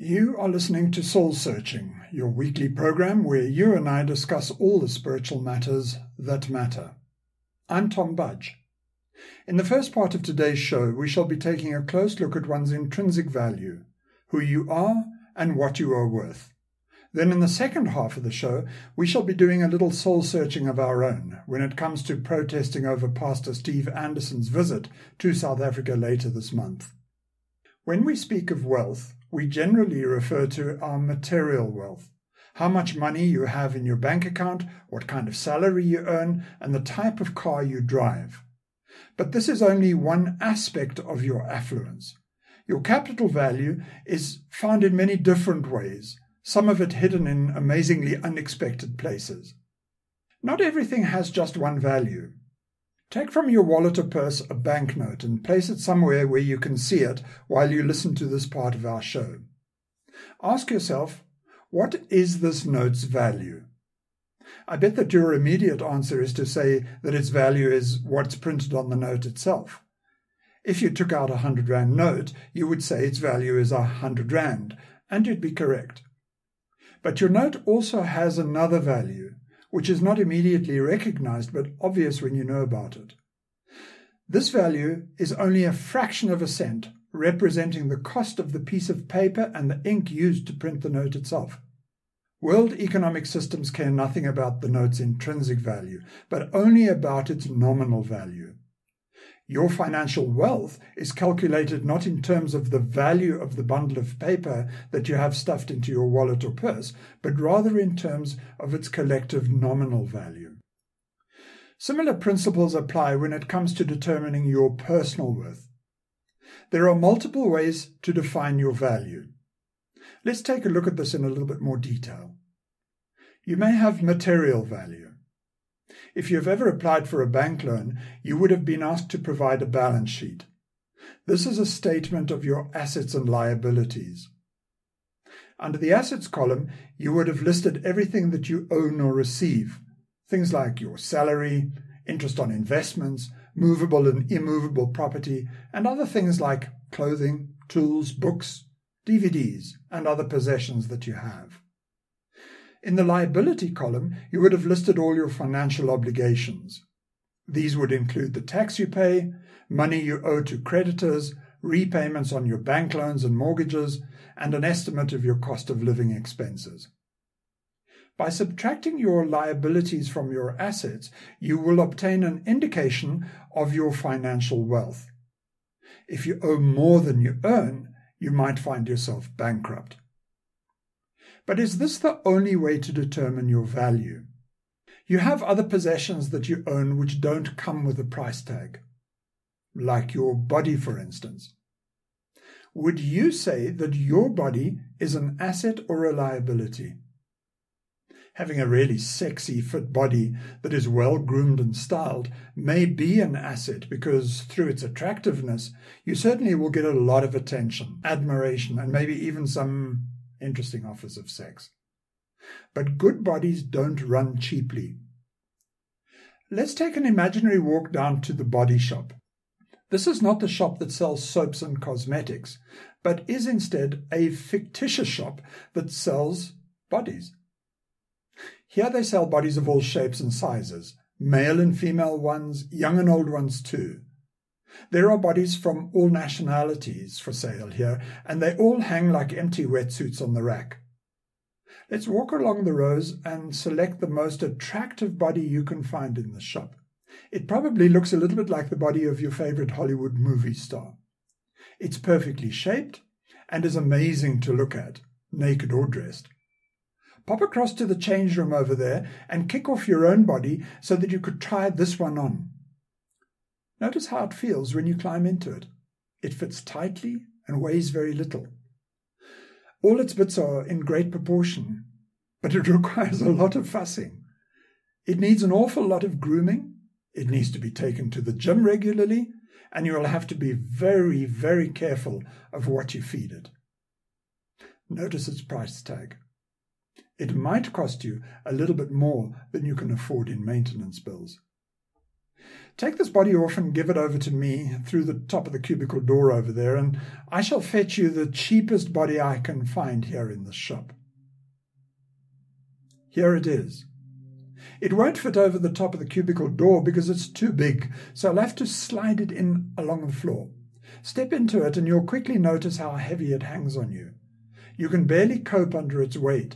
You are listening to Soul Searching, your weekly program where you and I discuss all the spiritual matters that matter. I'm Tom Budge. In the first part of today's show, we shall be taking a close look at one's intrinsic value, who you are and what you are worth. Then, in the second half of the show, we shall be doing a little soul searching of our own when it comes to protesting over Pastor Steve Anderson's visit to South Africa later this month. When we speak of wealth, we generally refer to our material wealth. How much money you have in your bank account, what kind of salary you earn, and the type of car you drive. But this is only one aspect of your affluence. Your capital value is found in many different ways, some of it hidden in amazingly unexpected places. Not everything has just one value. Take from your wallet or purse a banknote and place it somewhere where you can see it while you listen to this part of our show. Ask yourself, what is this note's value? I bet that your immediate answer is to say that its value is what's printed on the note itself. If you took out a hundred rand note, you would say its value is a hundred rand, and you'd be correct. But your note also has another value, which is not immediately recognized but obvious when you know about it. This value is only a fraction of a cent, representing the cost of the piece of paper and the ink used to print the note itself. World economic systems care nothing about the note's intrinsic value, but only about its nominal value. Your financial wealth is calculated not in terms of the value of the bundle of paper that you have stuffed into your wallet or purse, but rather in terms of its collective nominal value. Similar principles apply when it comes to determining your personal worth. There are multiple ways to define your value. Let's take a look at this in a little bit more detail. You may have material value. If you have ever applied for a bank loan, you would have been asked to provide a balance sheet. This is a statement of your assets and liabilities. Under the assets column, you would have listed everything that you own or receive, things like your salary, interest on investments, movable and immovable property, and other things like clothing, tools, books, DVDs, and other possessions that you have. In the liability column, you would have listed all your financial obligations. These would include the tax you pay, money you owe to creditors, repayments on your bank loans and mortgages, and an estimate of your cost of living expenses. By subtracting your liabilities from your assets, you will obtain an indication of your financial wealth. If you owe more than you earn, you might find yourself bankrupt. But is this the only way to determine your value? You have other possessions that you own which don't come with a price tag, like your body, for instance. Would you say that your body is an asset or a liability? Having a really sexy, fit body that is well groomed and styled may be an asset because through its attractiveness, you certainly will get a lot of attention, admiration, and maybe even some interesting offers of sex. But good bodies don't run cheaply. Let's take an imaginary walk down to the body shop. This is not the shop that sells soaps and cosmetics, but is instead a fictitious shop that sells bodies. Here they sell bodies of all shapes and sizes, male and female ones, young and old ones too. There are bodies from all nationalities for sale here, and they all hang like empty wetsuits on the rack. Let's walk along the rows and select the most attractive body you can find in the shop. It probably looks a little bit like the body of your favorite Hollywood movie star. It's perfectly shaped and is amazing to look at, naked or dressed. Pop across to the change room over there and kick off your own body so that you could try this one on. Notice how it feels when you climb into it. It fits tightly and weighs very little. All its bits are in great proportion, but it requires a lot of fussing. It needs an awful lot of grooming. It needs to be taken to the gym regularly, and you will have to be very, very careful of what you feed it. Notice its price tag. It might cost you a little bit more than you can afford in maintenance bills. Take this body off and give it over to me through the top of the cubicle door over there, and I shall fetch you the cheapest body I can find here in the shop. Here it is. It won't fit over the top of the cubicle door because it's too big, so I'll have to slide it in along the floor. Step into it, and you'll quickly notice how heavy it hangs on you. You can barely cope under its weight,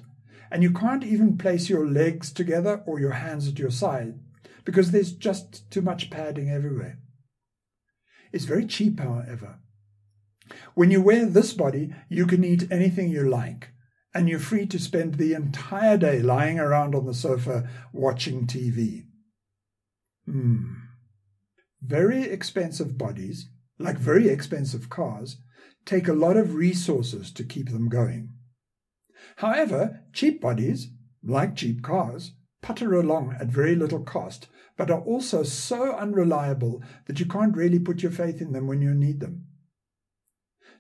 and you can't even place your legs together or your hands at your side because there's just too much padding everywhere. It's very cheap, however. When you wear this body, you can eat anything you like, and you're free to spend the entire day lying around on the sofa watching TV. Hmm. Very expensive bodies, like very expensive cars, take a lot of resources to keep them going. However, cheap bodies, like cheap cars, putter along at very little cost, but are also so unreliable that you can't really put your faith in them when you need them.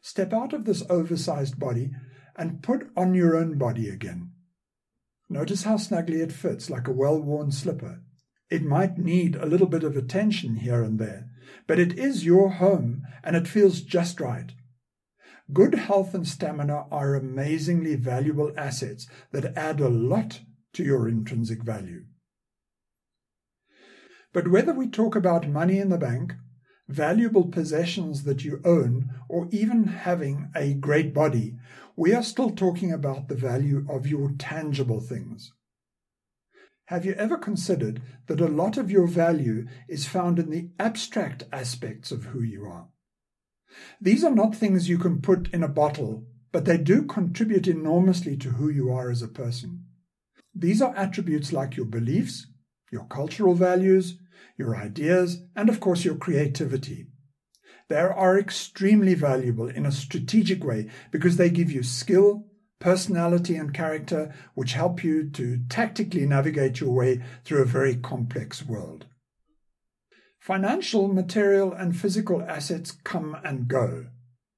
Step out of this oversized body and put on your own body again. Notice how snugly it fits, like a well worn slipper. It might need a little bit of attention here and there, but it is your home and it feels just right. Good health and stamina are amazingly valuable assets that add a lot to your intrinsic value. But whether we talk about money in the bank, valuable possessions that you own, or even having a great body, we are still talking about the value of your tangible things. Have you ever considered that a lot of your value is found in the abstract aspects of who you are? These are not things you can put in a bottle, but they do contribute enormously to who you are as a person. These are attributes like your beliefs, your cultural values, your ideas, and of course your creativity. They are extremely valuable in a strategic way because they give you skill, personality, and character which help you to tactically navigate your way through a very complex world. Financial, material, and physical assets come and go.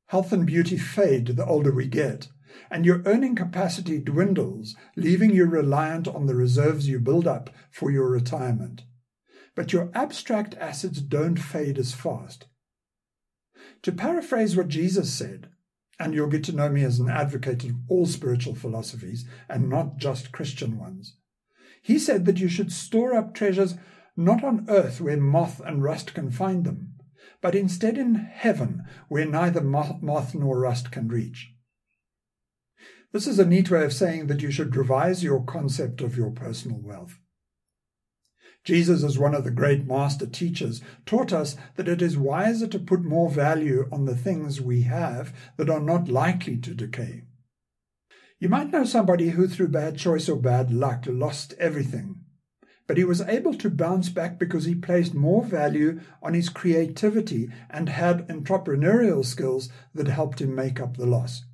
Health and beauty fade the older we get, and your earning capacity dwindles, leaving you reliant on the reserves you build up for your retirement. But your abstract assets don't fade as fast. To paraphrase what Jesus said, and you'll get to know me as an advocate of all spiritual philosophies and not just Christian ones, he said that you should store up treasures not on earth where moth and rust can find them, but instead in heaven where neither moth nor rust can reach. This is a neat way of saying that you should revise your concept of your personal wealth. Jesus, as one of the great master teachers, taught us that it is wiser to put more value on the things we have that are not likely to decay. You might know somebody who, through bad choice or bad luck, lost everything but he was able to bounce back because he placed more value on his creativity and had entrepreneurial skills that helped him make up the loss.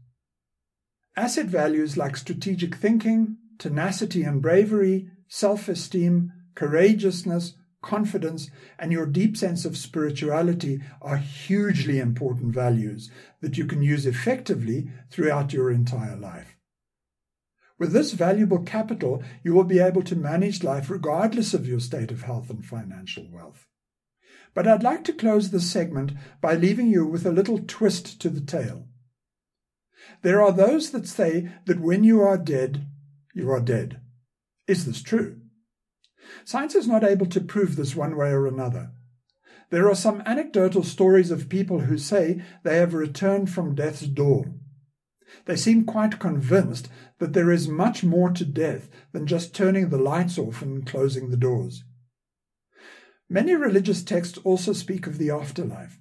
Asset values like strategic thinking, tenacity and bravery, self esteem, courageousness, confidence, and your deep sense of spirituality are hugely important values that you can use effectively throughout your entire life. With this valuable capital, you will be able to manage life regardless of your state of health and financial wealth. But I'd like to close this segment by leaving you with a little twist to the tale. There are those that say that when you are dead, you are dead. Is this true? Science is not able to prove this one way or another. There are some anecdotal stories of people who say they have returned from death's door. They seem quite convinced that there is much more to death than just turning the lights off and closing the doors. Many religious texts also speak of the afterlife.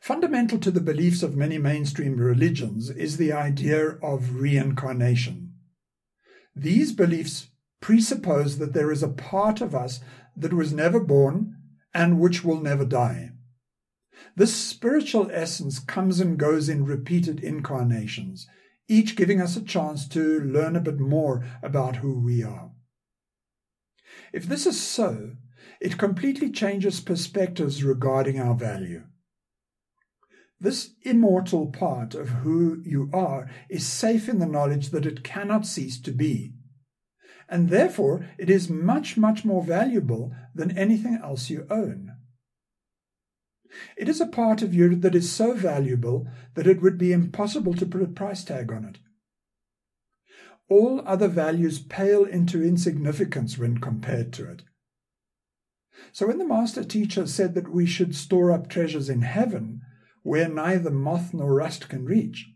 Fundamental to the beliefs of many mainstream religions is the idea of reincarnation. These beliefs presuppose that there is a part of us that was never born and which will never die. This spiritual essence comes and goes in repeated incarnations, each giving us a chance to learn a bit more about who we are. If this is so, it completely changes perspectives regarding our value. This immortal part of who you are is safe in the knowledge that it cannot cease to be. and therefore it is much, much more valuable than anything else you own. It is a part of you that is so valuable that it would be impossible to put a price tag on it. All other values pale into insignificance when compared to it. So when the Master Teacher said that we should store up treasures in heaven, where neither moth nor rust can reach,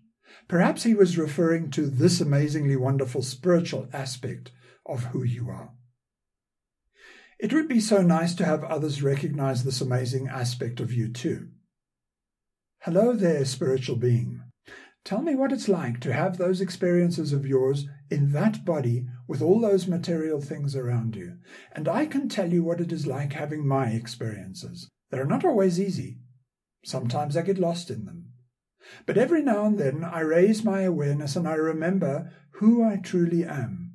perhaps he was referring to this amazingly wonderful spiritual aspect of who you are. It would be so nice to have others recognize this amazing aspect of you too. Hello there, spiritual being. Tell me what it's like to have those experiences of yours in that body with all those material things around you. And I can tell you what it is like having my experiences. They're not always easy. Sometimes I get lost in them. But every now and then I raise my awareness and I remember who I truly am.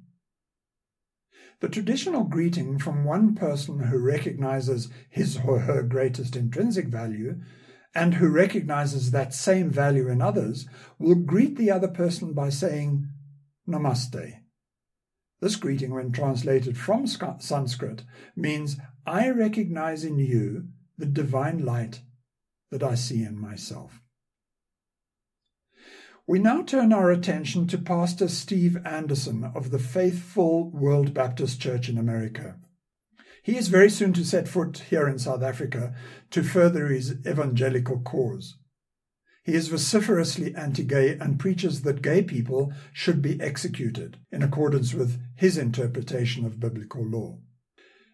The traditional greeting from one person who recognizes his or her greatest intrinsic value and who recognizes that same value in others will greet the other person by saying Namaste. This greeting, when translated from Sanskrit, means I recognize in you the divine light that I see in myself. We now turn our attention to Pastor Steve Anderson of the Faithful World Baptist Church in America. He is very soon to set foot here in South Africa to further his evangelical cause. He is vociferously anti gay and preaches that gay people should be executed in accordance with his interpretation of biblical law.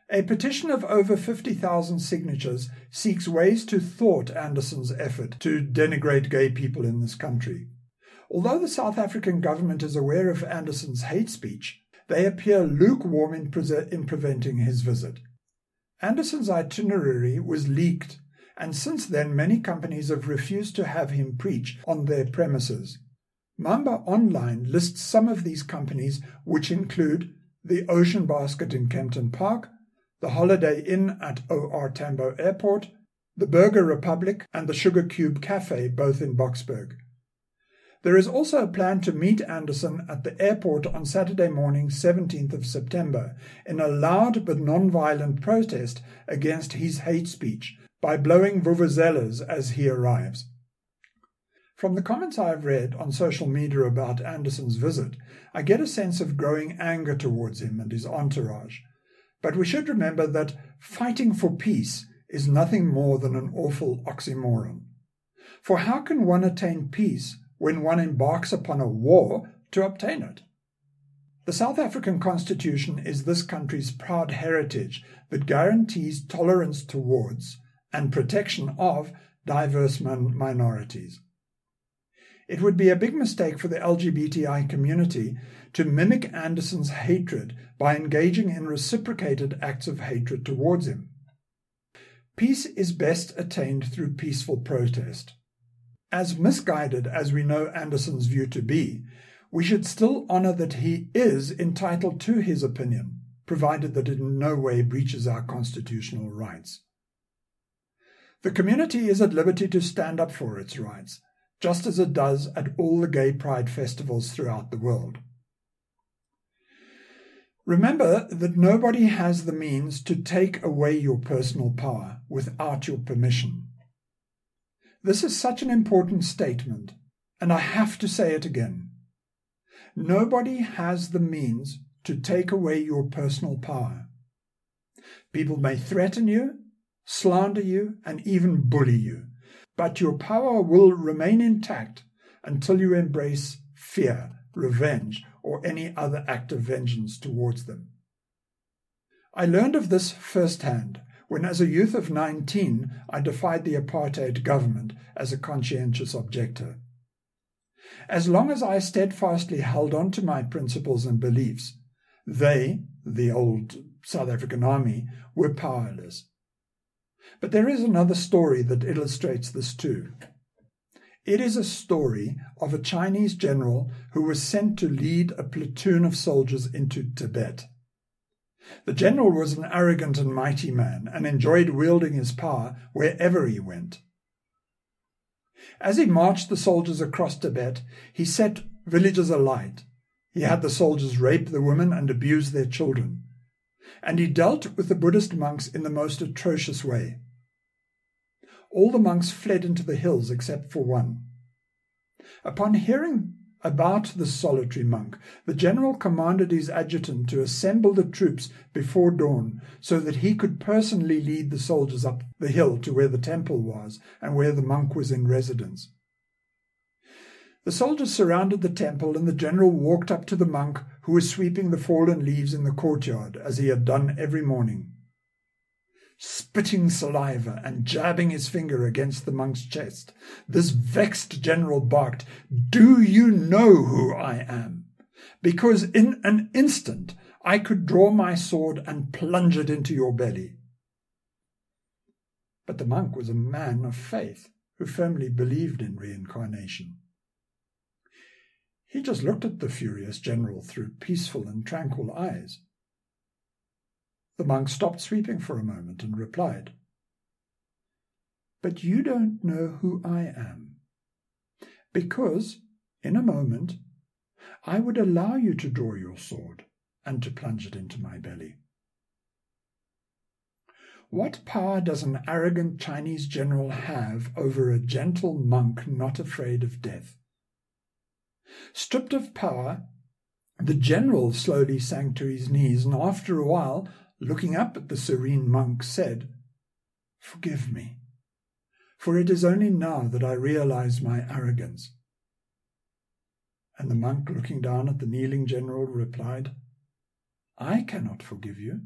A petition of over 50,000 signatures seeks ways to thwart Anderson's effort to denigrate gay people in this country. Although the South African government is aware of Anderson's hate speech, they appear lukewarm in, pre- in preventing his visit. Anderson's itinerary was leaked, and since then many companies have refused to have him preach on their premises. Mamba Online lists some of these companies, which include the Ocean Basket in Kempton Park, the Holiday Inn at OR Tambo Airport, the Burger Republic, and the Sugar Cube Cafe, both in Boksburg. There is also a plan to meet Anderson at the airport on Saturday morning, 17th of September, in a loud but non-violent protest against his hate speech by blowing vuvuzelas as he arrives. From the comments I have read on social media about Anderson's visit, I get a sense of growing anger towards him and his entourage. But we should remember that fighting for peace is nothing more than an awful oxymoron. For how can one attain peace when one embarks upon a war to obtain it. The South African Constitution is this country's proud heritage that guarantees tolerance towards and protection of diverse minorities. It would be a big mistake for the LGBTI community to mimic Anderson's hatred by engaging in reciprocated acts of hatred towards him. Peace is best attained through peaceful protest. As misguided as we know Anderson's view to be, we should still honour that he is entitled to his opinion, provided that it in no way breaches our constitutional rights. The community is at liberty to stand up for its rights, just as it does at all the gay pride festivals throughout the world. Remember that nobody has the means to take away your personal power without your permission. This is such an important statement, and I have to say it again. Nobody has the means to take away your personal power. People may threaten you, slander you, and even bully you, but your power will remain intact until you embrace fear, revenge, or any other act of vengeance towards them. I learned of this firsthand when as a youth of 19 I defied the apartheid government as a conscientious objector. As long as I steadfastly held on to my principles and beliefs, they, the old South African army, were powerless. But there is another story that illustrates this too. It is a story of a Chinese general who was sent to lead a platoon of soldiers into Tibet. The general was an arrogant and mighty man, and enjoyed wielding his power wherever he went. As he marched the soldiers across Tibet, he set villages alight. He had the soldiers rape the women and abuse their children. And he dealt with the Buddhist monks in the most atrocious way. All the monks fled into the hills except for one. Upon hearing about the solitary monk, the general commanded his adjutant to assemble the troops before dawn so that he could personally lead the soldiers up the hill to where the temple was and where the monk was in residence. The soldiers surrounded the temple, and the general walked up to the monk who was sweeping the fallen leaves in the courtyard as he had done every morning. Spitting saliva and jabbing his finger against the monk's chest, this vexed general barked, Do you know who I am? Because in an instant I could draw my sword and plunge it into your belly. But the monk was a man of faith who firmly believed in reincarnation. He just looked at the furious general through peaceful and tranquil eyes. The monk stopped sweeping for a moment and replied, But you don't know who I am, because, in a moment, I would allow you to draw your sword and to plunge it into my belly. What power does an arrogant Chinese general have over a gentle monk not afraid of death? Stripped of power, the general slowly sank to his knees, and after a while, looking up at the serene monk, said, Forgive me, for it is only now that I realize my arrogance. And the monk, looking down at the kneeling general, replied, I cannot forgive you.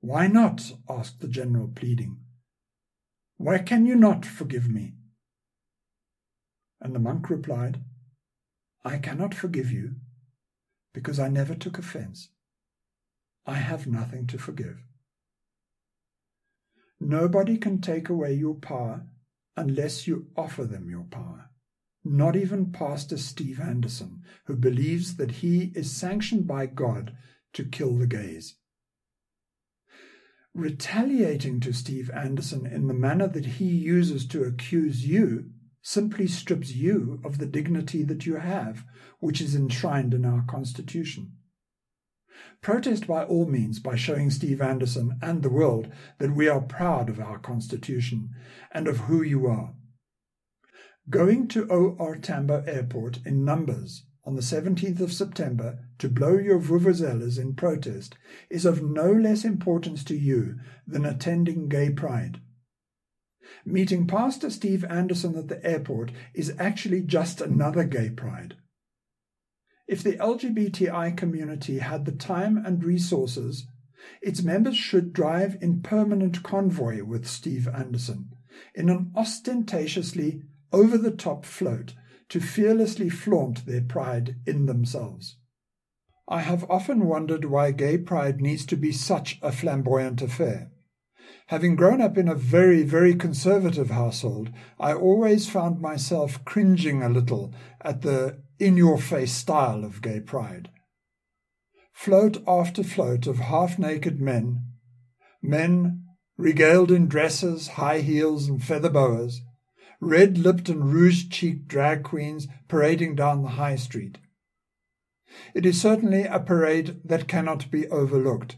Why not? asked the general, pleading. Why can you not forgive me? And the monk replied, I cannot forgive you because I never took offense. I have nothing to forgive. Nobody can take away your power unless you offer them your power. Not even Pastor Steve Anderson, who believes that he is sanctioned by God to kill the gays. Retaliating to Steve Anderson in the manner that he uses to accuse you simply strips you of the dignity that you have, which is enshrined in our Constitution. Protest by all means by showing Steve Anderson and the world that we are proud of our Constitution and of who you are. Going to OR Tambo Airport in numbers on the 17th of September to blow your vuvuzelas in protest is of no less importance to you than attending Gay Pride. Meeting Pastor Steve Anderson at the airport is actually just another gay pride. If the LGBTI community had the time and resources, its members should drive in permanent convoy with Steve Anderson in an ostentatiously over the top float to fearlessly flaunt their pride in themselves. I have often wondered why gay pride needs to be such a flamboyant affair. Having grown up in a very, very conservative household, I always found myself cringing a little at the in your face style of gay pride. Float after float of half naked men, men regaled in dresses, high heels, and feather boas, red lipped and rouge cheeked drag queens parading down the high street. It is certainly a parade that cannot be overlooked.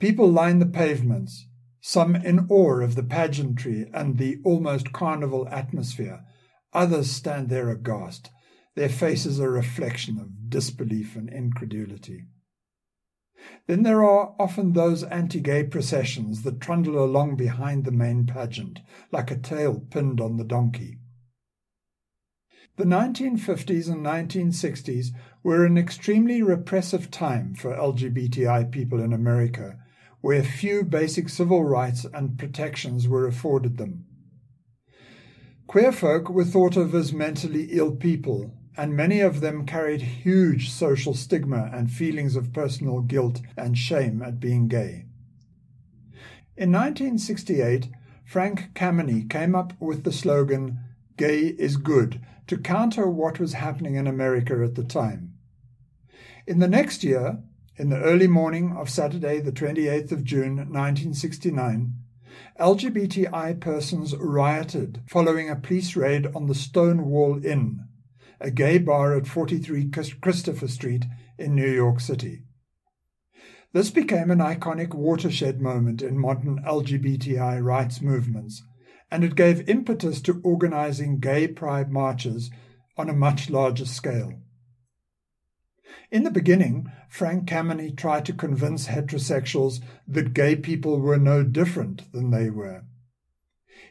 People line the pavements, some in awe of the pageantry and the almost carnival atmosphere. Others stand there aghast, their faces a reflection of disbelief and incredulity. Then there are often those anti gay processions that trundle along behind the main pageant, like a tail pinned on the donkey. The 1950s and 1960s were an extremely repressive time for LGBTI people in America where few basic civil rights and protections were afforded them. Queer folk were thought of as mentally ill people, and many of them carried huge social stigma and feelings of personal guilt and shame at being gay. In 1968, Frank Kameny came up with the slogan, Gay is Good, to counter what was happening in America at the time. In the next year, in the early morning of Saturday, the 28th of June 1969, LGBTI persons rioted following a police raid on the Stonewall Inn, a gay bar at 43 Christopher Street in New York City. This became an iconic watershed moment in modern LGBTI rights movements, and it gave impetus to organizing gay pride marches on a much larger scale. In the beginning, Frank Kameny tried to convince heterosexuals that gay people were no different than they were.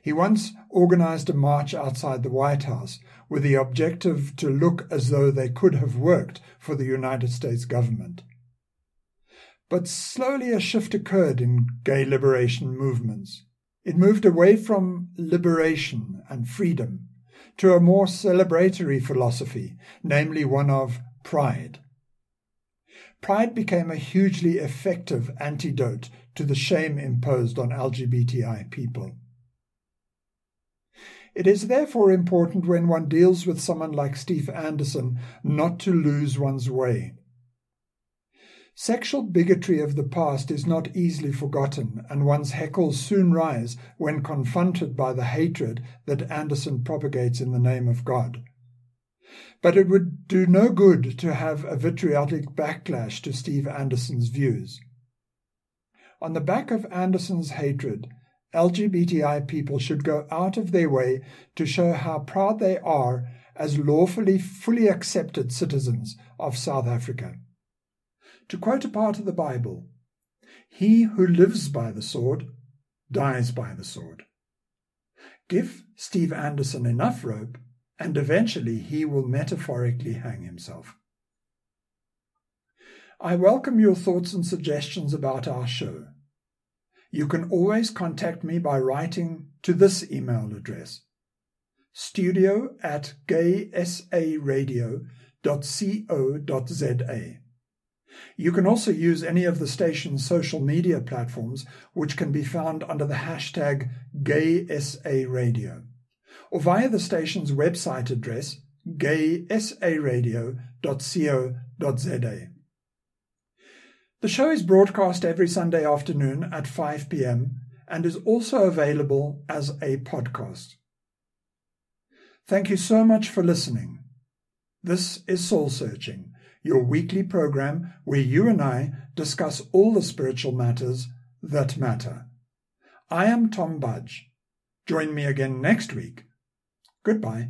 He once organized a march outside the White House with the objective to look as though they could have worked for the United States government. But slowly a shift occurred in gay liberation movements. It moved away from liberation and freedom to a more celebratory philosophy, namely one of pride. Pride became a hugely effective antidote to the shame imposed on LGBTI people. It is therefore important when one deals with someone like Steve Anderson not to lose one's way. Sexual bigotry of the past is not easily forgotten, and one's heckles soon rise when confronted by the hatred that Anderson propagates in the name of God. But it would do no good to have a vitriolic backlash to Steve Anderson's views. On the back of Anderson's hatred, LGBTI people should go out of their way to show how proud they are as lawfully fully accepted citizens of South Africa. To quote a part of the Bible, he who lives by the sword dies by the sword. Give Steve Anderson enough rope, and eventually he will metaphorically hang himself. I welcome your thoughts and suggestions about our show. You can always contact me by writing to this email address studio at gaysaradio.co.za. You can also use any of the station's social media platforms, which can be found under the hashtag GaySARadio, or via the station's website address, gaysaradio.co.za. The show is broadcast every Sunday afternoon at 5 p.m. and is also available as a podcast. Thank you so much for listening. This is Soul Searching, your weekly program where you and I discuss all the spiritual matters that matter. I am Tom Budge. Join me again next week. Goodbye.